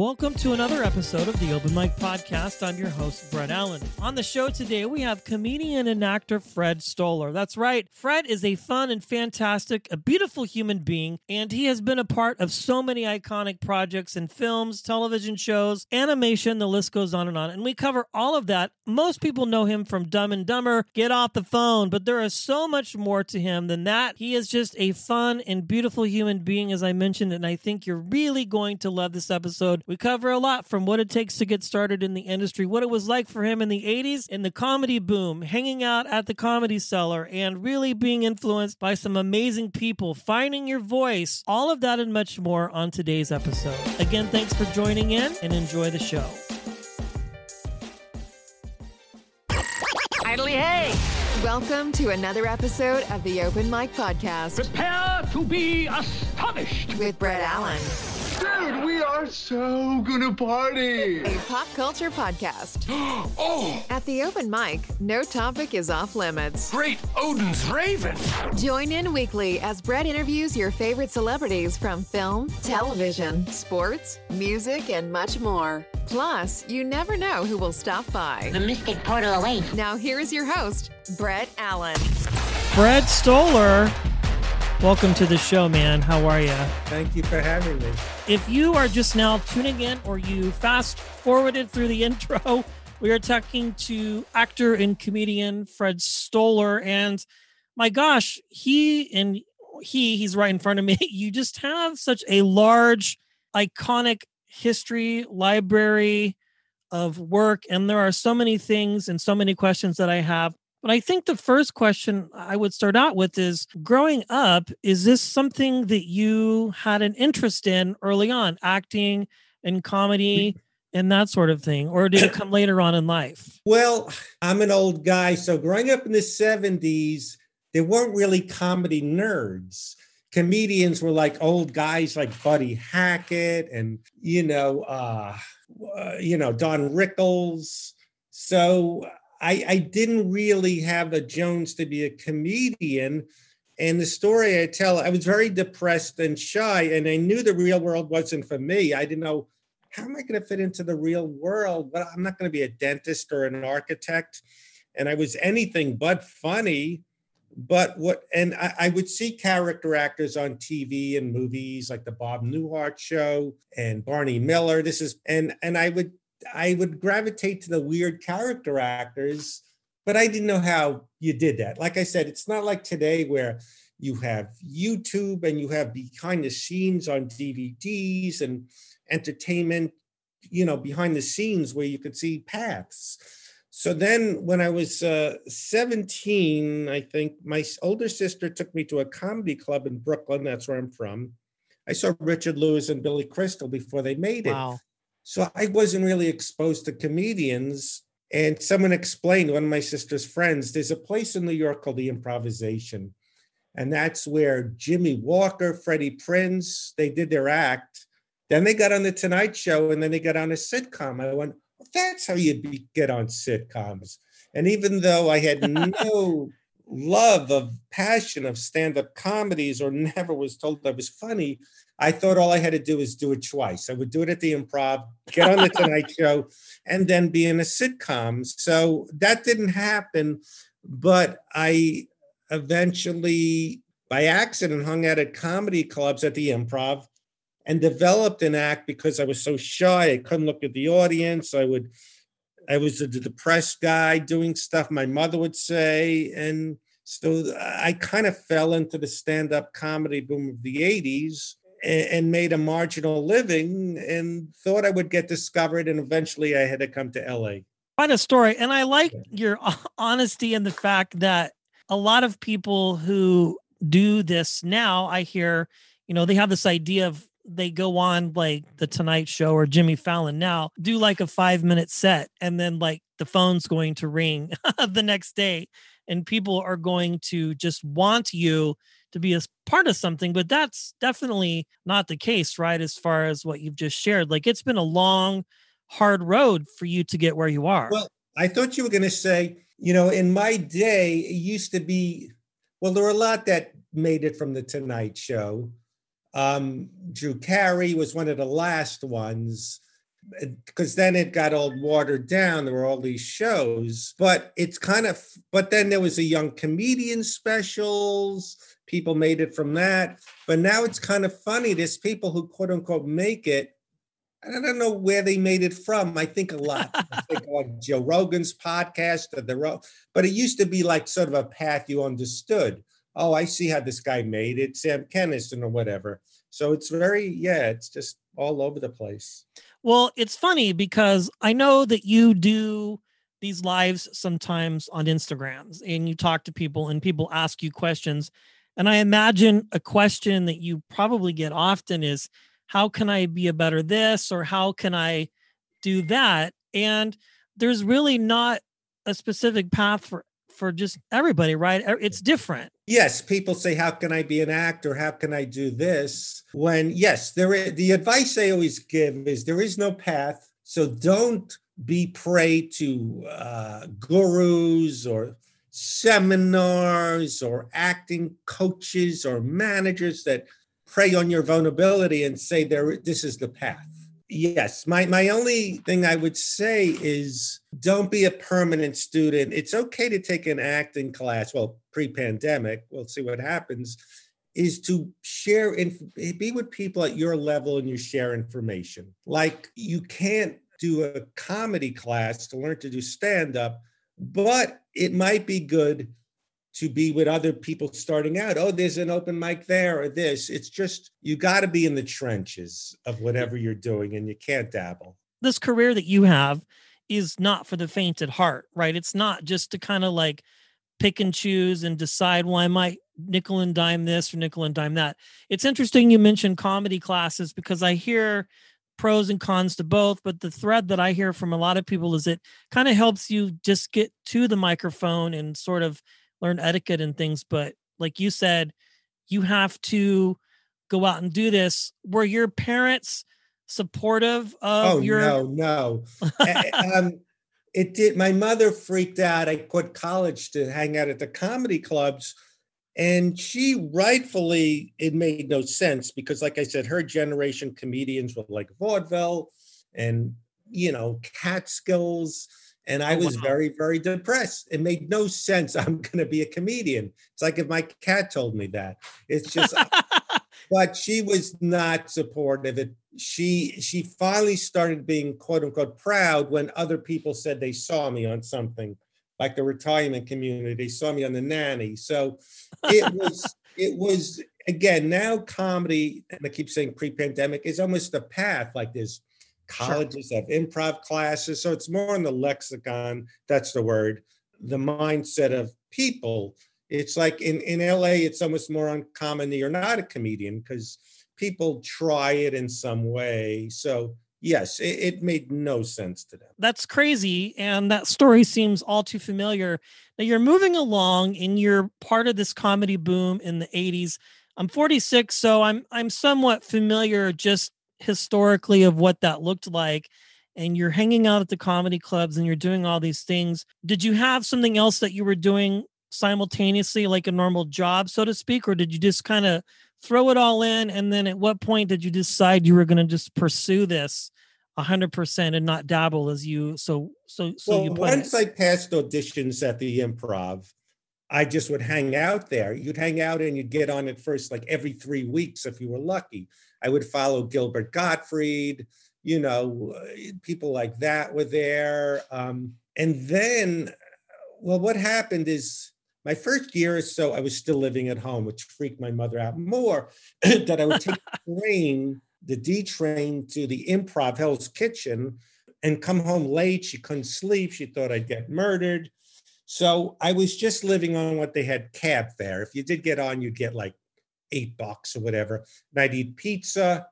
Welcome to another episode of the Open Mic Podcast. I'm your host, Brett Allen. On the show today, we have comedian and actor Fred Stoller. That's right, Fred is a fun and fantastic, a beautiful human being, and he has been a part of so many iconic projects in films, television shows, animation, the list goes on and on. And we cover all of that. Most people know him from Dumb and Dumber, Get Off the Phone, but there is so much more to him than that. He is just a fun and beautiful human being, as I mentioned, and I think you're really going to love this episode. We cover a lot from what it takes to get started in the industry, what it was like for him in the 80s, in the comedy boom, hanging out at the comedy cellar, and really being influenced by some amazing people, finding your voice, all of that and much more on today's episode. Again, thanks for joining in and enjoy the show. Idly hey! Welcome to another episode of the Open Mic Podcast Prepare to be astonished! with Brett Allen, Dude, we are so gonna party! a pop culture podcast. Oh, At the Open Mic, no topic is off limits. great Odin's Raven! Join in weekly as Brett interviews your favorite celebrities from film, television, sports, music, and much more. Plus, you never know who will stop by. The mystic portal awaits. Now, here is your host, Brett Allen. Fred Stoller, welcome to the show, man. How are you? Thank you for having me. If you are just now tuning in or you fast forwarded through the intro, we are talking to actor and comedian Fred Stoller. And my gosh, he and he, he's right in front of me. You just have such a large, iconic history library of work. And there are so many things and so many questions that I have. But I think the first question I would start out with is growing up, is this something that you had an interest in early on, acting and comedy and that sort of thing? Or did it come later on in life? Well, I'm an old guy. So growing up in the 70s, there weren't really comedy nerds. Comedians were like old guys like Buddy Hackett and, you know, uh, uh, you know, Don Rickles. So I, I didn't really have a Jones to be a comedian. And the story I tell, I was very depressed and shy, and I knew the real world wasn't for me. I didn't know how am I going to fit into the real world? But I'm not going to be a dentist or an architect. And I was anything but funny. But what, and I, I would see character actors on TV and movies like the Bob Newhart show and Barney Miller. This is, and, and I would, I would gravitate to the weird character actors, but I didn't know how you did that. Like I said, it's not like today where you have YouTube and you have behind the scenes on DVDs and entertainment, you know, behind the scenes where you could see paths. So then when I was uh, 17, I think my older sister took me to a comedy club in Brooklyn. That's where I'm from. I saw Richard Lewis and Billy Crystal before they made it. Wow. So I wasn't really exposed to comedians. And someone explained, one of my sister's friends, there's a place in New York called the Improvisation. And that's where Jimmie Walker, Freddie Prinze, they did their act. Then they got on the Tonight Show and then they got on a sitcom. I went, "Oh, that's how you be, get on sitcoms. And even though I had no love of passion of stand-up comedies or never was told I was funny, I thought all I had to do was do it twice. I would do it at the improv, get on the Tonight Show, and then be in a sitcom. So that didn't happen, but I eventually, by accident, hung out at comedy clubs at the improv and developed an act because I was so shy. I couldn't look at the audience. I would, I was a depressed guy doing stuff my mother would say. And so I kind of fell into the stand up comedy boom of the 80s and, made a marginal living and thought I would get discovered. And eventually I had to come to LA. Quite a story. And I like your honesty and the fact that a lot of people who do this now, I hear, you know, they have this idea of they go on like the Tonight Show or Jimmy Fallon now, do like a five minute set, and then like the phone's going to ring the next day, and people are going to just want you to be a part of something. But that's definitely not the case, right? As far as what you've just shared, like it's been a long, hard road for you to get where you are. Well, I thought you were going to say, you know, in my day, it used to be, well, there were a lot that made it from the Tonight Show. Um, Drew Carey was one of the last ones because then it got all watered down. There were all these shows, but it's kind of, but then there was a young comedian specials. People made it from that. But now it's kind of funny. There's people who quote unquote make it. I don't know where they made it from. I think a lot. I think on Joe Rogan's podcast or the but it used to be like sort of a path you understood. Oh, I see how this guy made it, Sam Kinison or whatever. So it's very, yeah, it's just all over the place. Well, it's funny because I know that you do these lives sometimes on Instagrams and you talk to people and people ask you questions. And I imagine a question that you probably get often is, How can I be a better this? or How can I do that? And there's really not a specific path for for just everybody, right? It's different. Yes, people say, "How can I be an actor? How can I do this?" When yes, there is the advice I always give is there is no path, so don't be prey to uh, gurus or seminars or acting coaches or managers that prey on your vulnerability and say there this is the path Yes, my my only thing I would say is don't be a permanent student. It's okay to take an acting class. Well, pre-pandemic, we'll see what happens. Is to share and be with people at your level and you share information. Like you can't do a comedy class to learn to do stand up, but it might be good to be with other people starting out. Oh, there's an open mic there or this. It's just, you got to be in the trenches of whatever you're doing and you can't dabble. This career that you have is not for the faint at heart, right? It's not just to kind of like pick and choose and decide, well, I might nickel and dime this or nickel and dime that. It's interesting you mentioned comedy classes because I hear pros and cons to both but the thread that i hear from a lot of people is it kind of helps you just get to the microphone and sort of learn etiquette and things but like you said you have to go out and do this. Were your parents supportive of oh your no no. Um, it did my mother freaked out. I quit college to hang out at the comedy clubs and she rightfully it made no sense because like i said her generation comedians were like vaudeville and you know catskills and I oh, was wow. very, very depressed. It made no sense. I'm going to be a comedian. It's like if my cat told me that. It's just, uh, but she was not supportive. It, she she finally started being quote unquote proud when other people said they saw me on something like the retirement community. Saw me on the nanny. So it was it was again now comedy, and I keep saying pre-pandemic is almost a path. Like this colleges sure. have improv classes. So it's more in the lexicon, that's the word, the mindset of people. It's like in, in LA, it's almost more uncommon that you're not a comedian because people try it in some way. So yes, it, it, made no sense to them. That's crazy. And that story seems all too familiar. Now you're moving along and you're part of this comedy boom in the 80s. I'm 46, so I'm I'm somewhat familiar just historically of what that looked like and you're hanging out at the comedy clubs and you're doing all these things did you have something else that you were doing simultaneously like a normal job so to speak or did you just kind of throw it all in and then at what point did you decide you were going to just pursue this 100% and not dabble as you so so so well, you once it. i passed auditions at the improv i just would hang out there you'd hang out and you'd get on at first like every three weeks if you were lucky I would follow Gilbert Gottfried, you know, people like that were there. Um, and then, well, what happened is my first year or so, I was still living at home, which freaked my mother out more that I would take the train, the D train to the improv Hell's Kitchen and come home late. She couldn't sleep. She thought I'd get murdered. So I was just living on what they had cab fare. If you did get on, you'd get like eight bucks or whatever. And I'd eat pizza.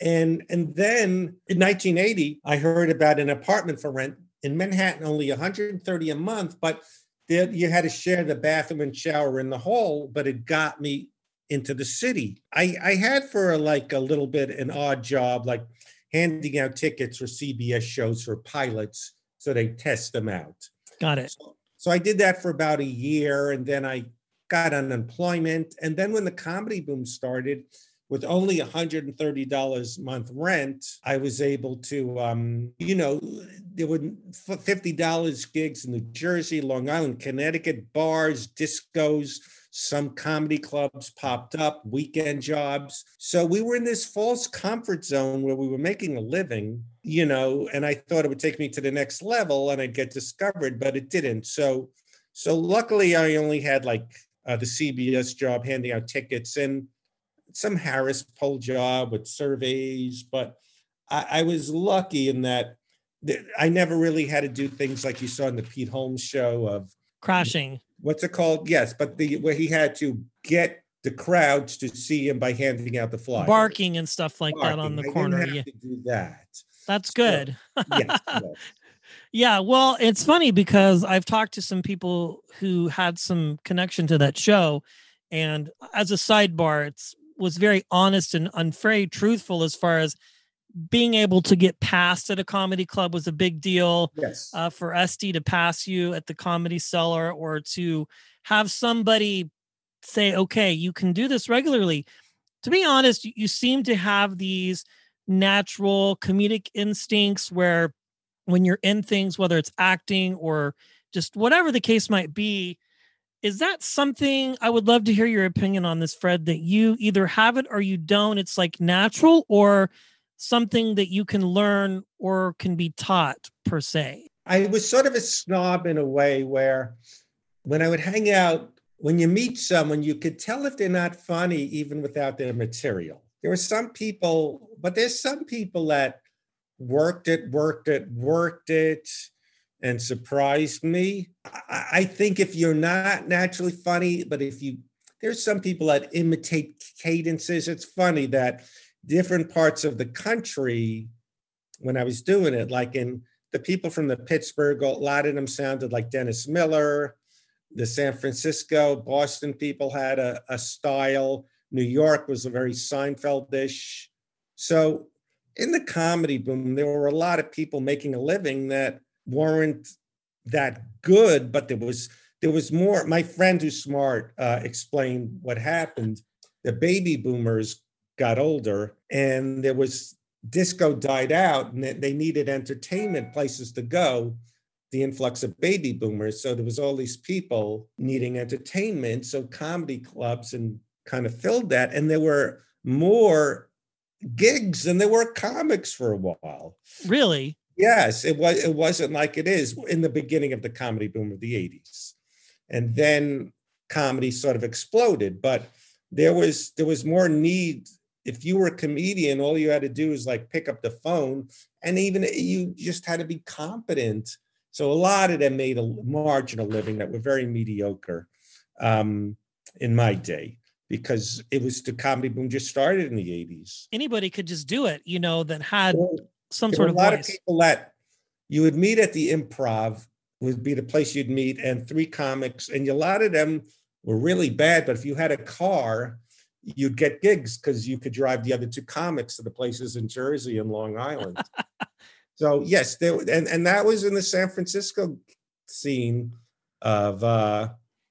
And, and then in 1980, I heard about an apartment for rent in Manhattan, only 130 a month, but there, you had to share the bathroom and shower in the hall, but it got me into the city. I, I had for like a little bit an odd job, like handing out tickets for CBS shows for pilots so they test them out. Got it. So, so I did that for about a year and then I got unemployment. And then when the comedy boom started, with only $130 a month rent, I was able to, um, you know, there were $50 gigs in New Jersey, Long Island, Connecticut, bars, discos, some comedy clubs popped up, weekend jobs. So we were in this false comfort zone where we were making a living, you know, and I thought it would take me to the next level and I'd get discovered, but it didn't. So, so luckily I only had like uh, the CBS job handing out tickets and some Harris Poll job with surveys, but I, I was lucky in that I never really had to do things like you saw in the Pete Holmes show of crashing. What's it called? Yes, but the where he had to get the crowds to see him by handing out the flyers, barking and stuff like Barking. that on the I corner. Yeah, do that. that's So, good. yes, yes. Yeah, well, it's funny because I've talked to some people who had some connection to that show, and as a sidebar, it's was very honest and, very truthful as far as being able to get passed at a comedy club was a big deal. yes. Uh, for Estee to pass you at the comedy cellar or to have somebody say, "Okay, you can do this regularly." To be honest, you seem to have these natural comedic instincts where when you're in things, whether it's acting or just whatever the case might be, is that something I would love to hear your opinion on this, Fred, that you either have it or you don't? It's like natural or something that you can learn or can be taught per se. I was sort of a snob in a way where when I would hang out, when you meet someone, you could tell if they're not funny even without their material. There are some people, but there's some people that worked it, worked it, worked it, and surprised me. I, I think if you're not naturally funny, but if you, there's some people that imitate cadences. It's funny that different parts of the country, when I was doing it, like in the people from the Pittsburgh, a lot of them sounded like Dennis Miller. The San Francisco, Boston people had a, a style. New York was a very Seinfeldish. So in the comedy boom, there were a lot of people making a living that weren't that good, but there was there was more. My friend who's smart uh, explained what happened. The baby boomers got older, and there was disco died out, and they- they needed entertainment places to go. The influx of baby boomers, so there was all these people needing entertainment. So comedy clubs and kind of filled that, and there were more gigs and there were comics for a while. Really? Yes, it was. It wasn't like it is in the beginning of the comedy boom of the '80s, and then comedy sort of exploded. But there was there was more need. If you were a comedian, all you had to do is like pick up the phone, and even you just had to be competent. So a lot of them made a marginal living that were very mediocre um, in my day because it was the comedy boom just started in the '80s. Anybody could just do it, you know, that had Well, some sort of a lot voice. of people that you would meet at the improv would be the place you'd meet and three comics and a lot of them were really bad but if you had a car you'd get gigs because you could drive the other two comics to the places in jersey and long island so yes there and, and that was in the san francisco scene of uh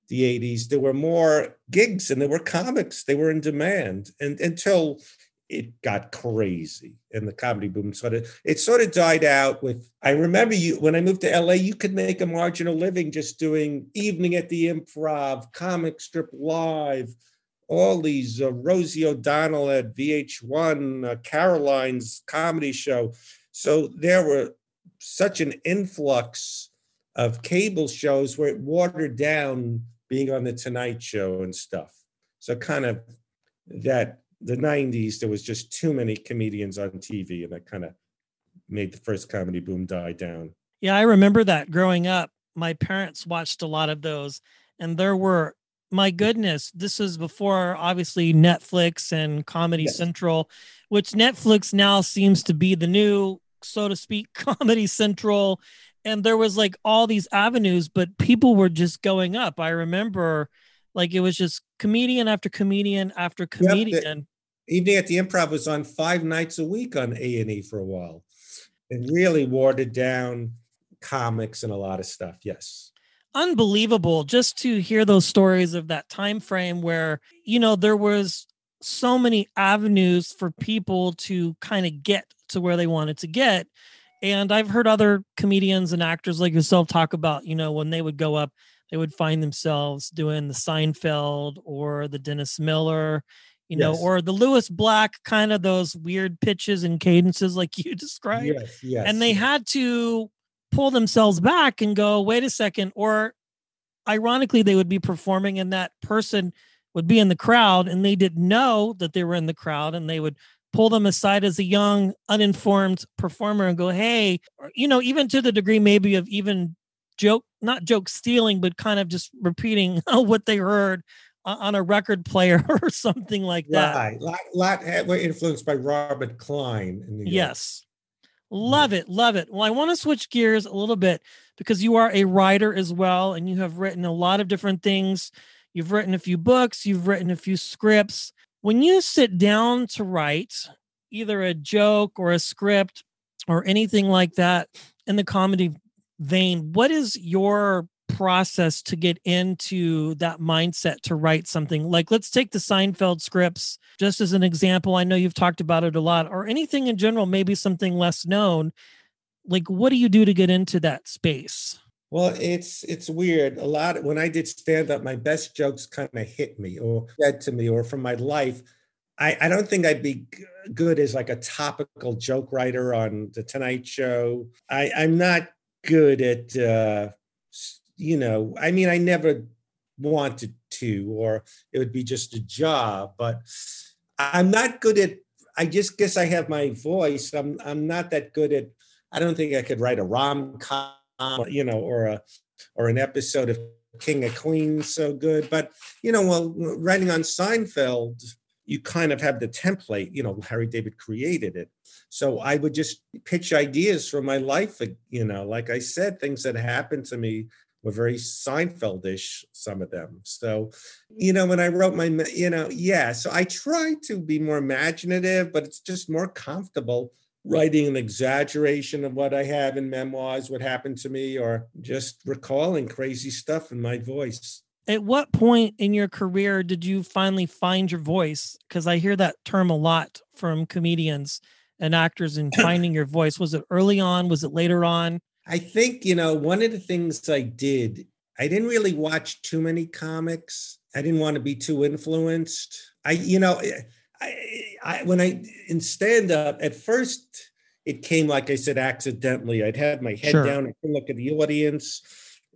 the 80s there were more gigs and there were comics they were in demand and until it got crazy and the comedy boom sort of it sort of died out with i remember you when i moved to la you could make a marginal living just doing evening at the improv comic strip live all these uh, rosie o'donnell at vh1 uh, caroline's comedy show. So there were such an influx of cable shows where it watered down being on the tonight show and stuff so kind of that the 90s there was just too many comedians on tv and that kind of made the first comedy boom die down Yeah, I remember that growing up. My parents watched a lot of those, and there were, my goodness, this is before obviously Netflix and Comedy Yes. Central, which Netflix now seems to be the new, so to speak, Comedy Central. And there was like all these avenues, but people were just going up. I remember like it was just comedian after comedian after comedian. evening at the improv was on five nights a week on a&e for a while it really watered down comics and a lot of stuff yes unbelievable just to hear those stories of that time frame where you know there was so many avenues for people to kind of get to where they wanted to get. And I've heard other comedians and actors like yourself talk about, you know, when they would go up, they would find themselves doing the Seinfeld or the Dennis Miller, you know, Yes. or the Lewis Black kind of those weird pitches and cadences like you described. Yes, yes. And they had to pull themselves back and go, wait a second. Or ironically, they would be performing and that person would be in the crowd and they didn't know that they were in the crowd and they would pull them aside as a young uninformed performer and go hey or, you know even to the degree maybe of even joke not joke stealing but kind of just repeating oh, what they heard on a record player or something like that Right. Lot, lot had- eh, were influenced by Robert Klein in New York. Yes. Mm-hmm. Love it. Love it. Well, I want to switch gears a little bit because you are a writer as well, and you have written a lot of different things. You've written a few books, you've written a few scripts. When you sit down to write either a joke or a script or anything like that in the comedy vein, what is your process to get into that mindset to write something? Like, let's take the Seinfeld scripts just as an example. I know you've talked about it a lot, or anything in general, maybe something less known. Like, what do you do to get into that space? Well, it's it's weird. A lot when I did stand up, my best jokes kind of hit me or said to me or from my life. I, I don't think I'd be good as like a topical joke writer on the Tonight Show. I, I'm not good at uh, you know. I mean, I never wanted to, or it would be just a job. But I'm not good at. I just guess I have my voice. I'm I'm not that good at. I don't think I could write a rom com Um, you know, or a or an episode of King of Queens so good. But you know, well, writing on Seinfeld, you kind of have the template. You know, Larry David created it, so I would just pitch ideas from my life. You know, like I said, things that happened to me were very Seinfeldish. Some of them. So, you know, when I wrote my, you know, yeah. So I try to be more imaginative, but it's just more comfortable writing an exaggeration of what I have in memoirs, what happened to me, or just recalling crazy stuff in my voice. At what point in your career did you finally find your voice? Because I hear that term a lot from comedians and actors in finding your voice. Was it early on? Was it later on? I think, you know, one of the things I did, I didn't really watch too many comics. I didn't want to be too influenced. I, you know, eh, I, I when I in stand up at first, it came like I said accidentally. I'd have my head Sure. down, I couldn't look at the audience,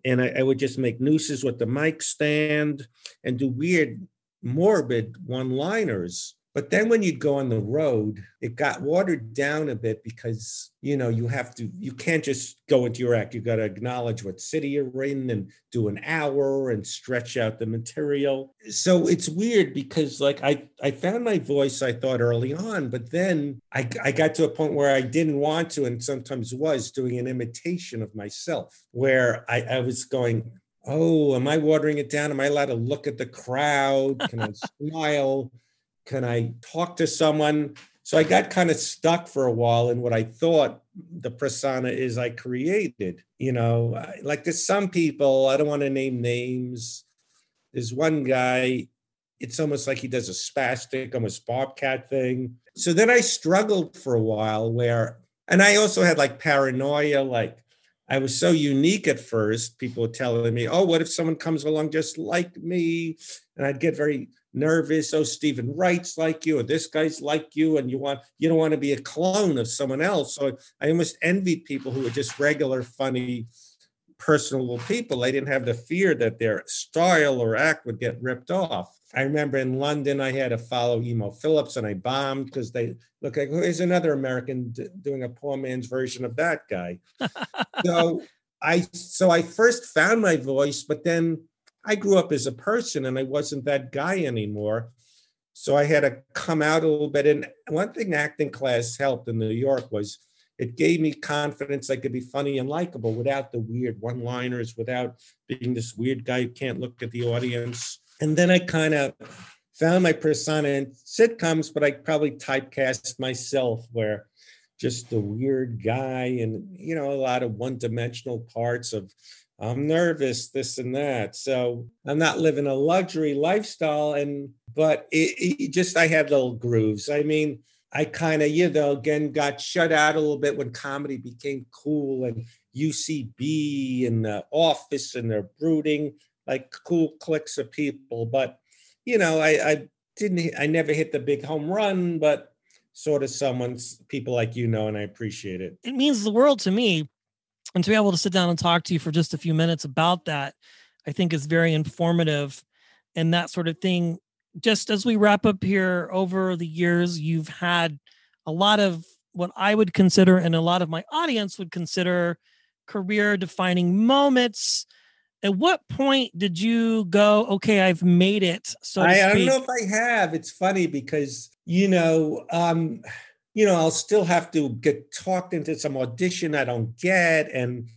and I, I would just make nooses with the mic stand and do weird, morbid one-liners. But then when you'd go on the road, it got watered down a bit because you know you have to you can't just go into your act. You got to acknowledge what city you're in and do an hour and stretch out the material. So it's weird because like I I found my voice I thought early on, but then I I got to a point where I didn't want to and sometimes was doing an imitation of myself where I, I was going, oh, am I watering it down? Am I allowed to look at the crowd? Can I smile? Can I talk to someone? So I got kind of stuck for a while in what I thought the persona is I created. You know, like there's some people, I don't want to name names. There's one guy, it's almost like he does a spastic, almost bobcat thing. So then I struggled for a while where, and I also had like paranoia, like I was so unique at first. People were telling me, oh, what if someone comes along just like me? And I'd get very nervous. Oh, Steven Wright's like you, or this guy's like you, and you want you don't want to be a clone of someone else. So I almost envied people who were just regular, funny, personable people. They didn't have the fear that their style or act would get ripped off. I remember in London, I had to follow Emo Philips, and I bombed because they look like here's another American d- doing a poor man's version of that guy. so I so I first found my voice, but then I grew up as a person and I wasn't that guy anymore. So I had to come out a little bit. And one thing acting class helped in New York was it gave me confidence I could be funny and likable without the weird one liners, without being this weird guy who can't look at the audience. And then I kind of found my persona in sitcoms, but I probably typecast myself where just the weird guy and, you know, a lot of one dimensional parts of I'm nervous, this and that. So I'm not living a luxury lifestyle. And, but it, it just, I had little grooves. I mean, I kind of, you know, again, got shut out a little bit when comedy became cool and UCB and the office and they're brooding like cool cliques of people. But, you know, I, I didn't, I never hit the big home run, but sort of someone's people like you know, and I appreciate it. It means the world to me. And to be able to sit down and talk to you for just a few minutes about that, I think is very informative and that sort of thing. Just as we wrap up here over the years, you've had a lot of what I would consider and a lot of my audience would consider career defining moments. At what point did you go, okay, I've made it? So I, I, don't know if I have. It's funny because, you know, um, you know, I'll still have to get talked into some audition I don't get. And,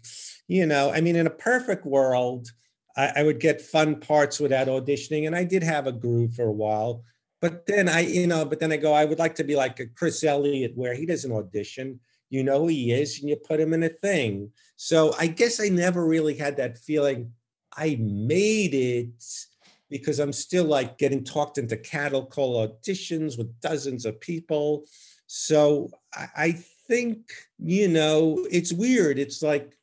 you know, I mean, in a perfect world, I, I would get fun parts without auditioning. And I did have a groove for a while. But then I, you know, but then I go, I would like to be like a Chris Elliott where he doesn't audition. You know who he is, and you put him in a thing. So I guess I never really had that feeling I made it because I'm still like getting talked into cattle call auditions with dozens of people. So I, I think, you know, it's weird. It's like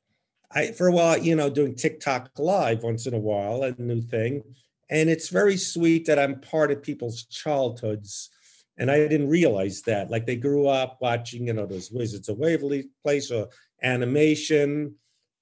I for a while, you know, doing TikTok live once in a while, a new thing. And it's very sweet that I'm part of people's childhoods. And I didn't realize that. Like they grew up watching, you know, those Wizards of Waverly Place or animation.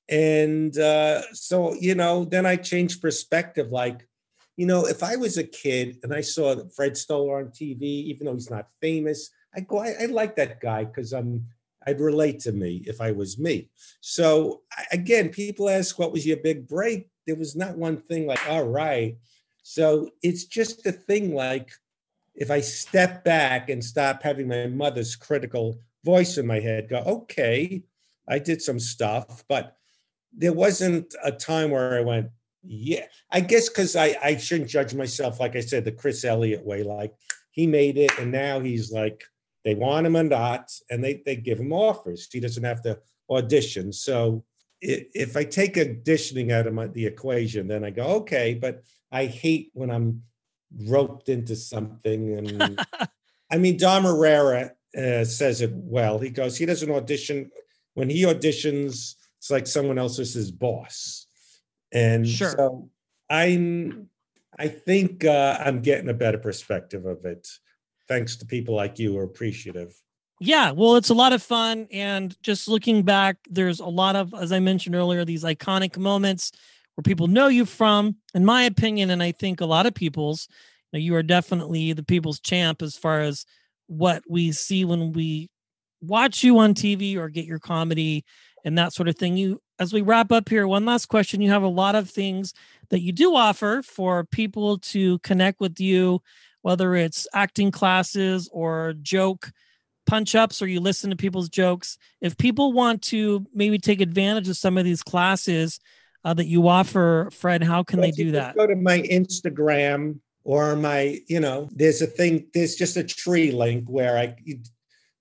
And uh, so, you know, then I changed perspective. Like, you know, if I was a kid and I saw Fred Stoller on TV, even though he's not famous, I go, I, I like that guy because I'm um, I'd relate to me if I was me. So again, people ask, what was your big break? There was not one thing like, all right. So it's just a thing like if I step back and stop having my mother's critical voice in my head, go, okay, I did some stuff, but there wasn't a time where I went, yeah. I guess because I, I shouldn't judge myself, like I said, the Chris Elliott way, like he made it and now he's like they want him or not, and they, they give him offers. He doesn't have to audition. So if I take auditioning out of my, the equation, then I go, okay, but I hate when I'm roped into something. And I mean, Dom Irrera uh, says it well. He goes, he doesn't audition. When he auditions, it's like someone else is his boss. And sure. so I'm, I think uh, I'm getting a better perspective of it thanks to people like you are appreciative. Yeah, well, it's a lot of fun. And just looking back, there's a lot of, as I mentioned earlier, these iconic moments where people know you from. In my opinion, and I think a lot of people's, you, know, you are definitely the people's champ as far as what we see when we watch you on TV or get your comedy and that sort of thing. You, as we wrap up here, one last question. You have a lot of things that you do offer for people to connect with you whether it's acting classes or joke punch ups or you listen to people's jokes. If people want to maybe take advantage of some of these classes uh, that you offer, Fred, how can well, they do that? Go to my Instagram or my, you know, there's a thing, there's just a tree link where I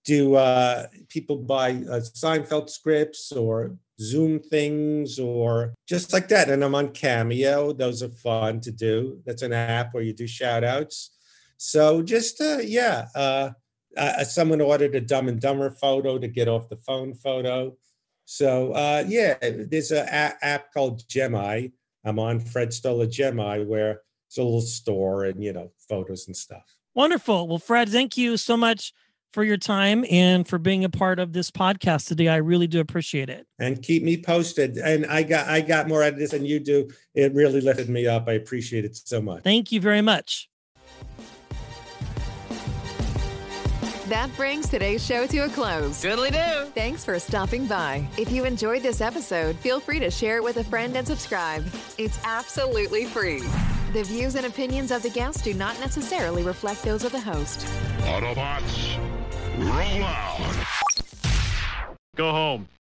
do uh, people buy uh, Seinfeld scripts or Zoom things or just like that. And I'm on Cameo. Those are fun to do. That's an app where you do shout outs. So just uh, yeah, uh, uh, someone ordered a Dumb and Dumber photo to get off the phone photo. So uh, yeah, there's an app called Gemi. I'm on Fred Stoller Gemi where it's a little store and you know photos and stuff. Wonderful. Well, Fred, thank you so much for your time and for being a part of this podcast today. I really do appreciate it. And keep me posted. And I got I got more out of this than you do. It really lifted me up. I appreciate it so much. Thank you very much. That brings today's show to a close. Goodly do. Thanks for stopping by. If you enjoyed this episode, feel free to share it with a friend and subscribe. It's absolutely free. The views and opinions of the guests do not necessarily reflect those of the host. Autobots, roll out. Go home.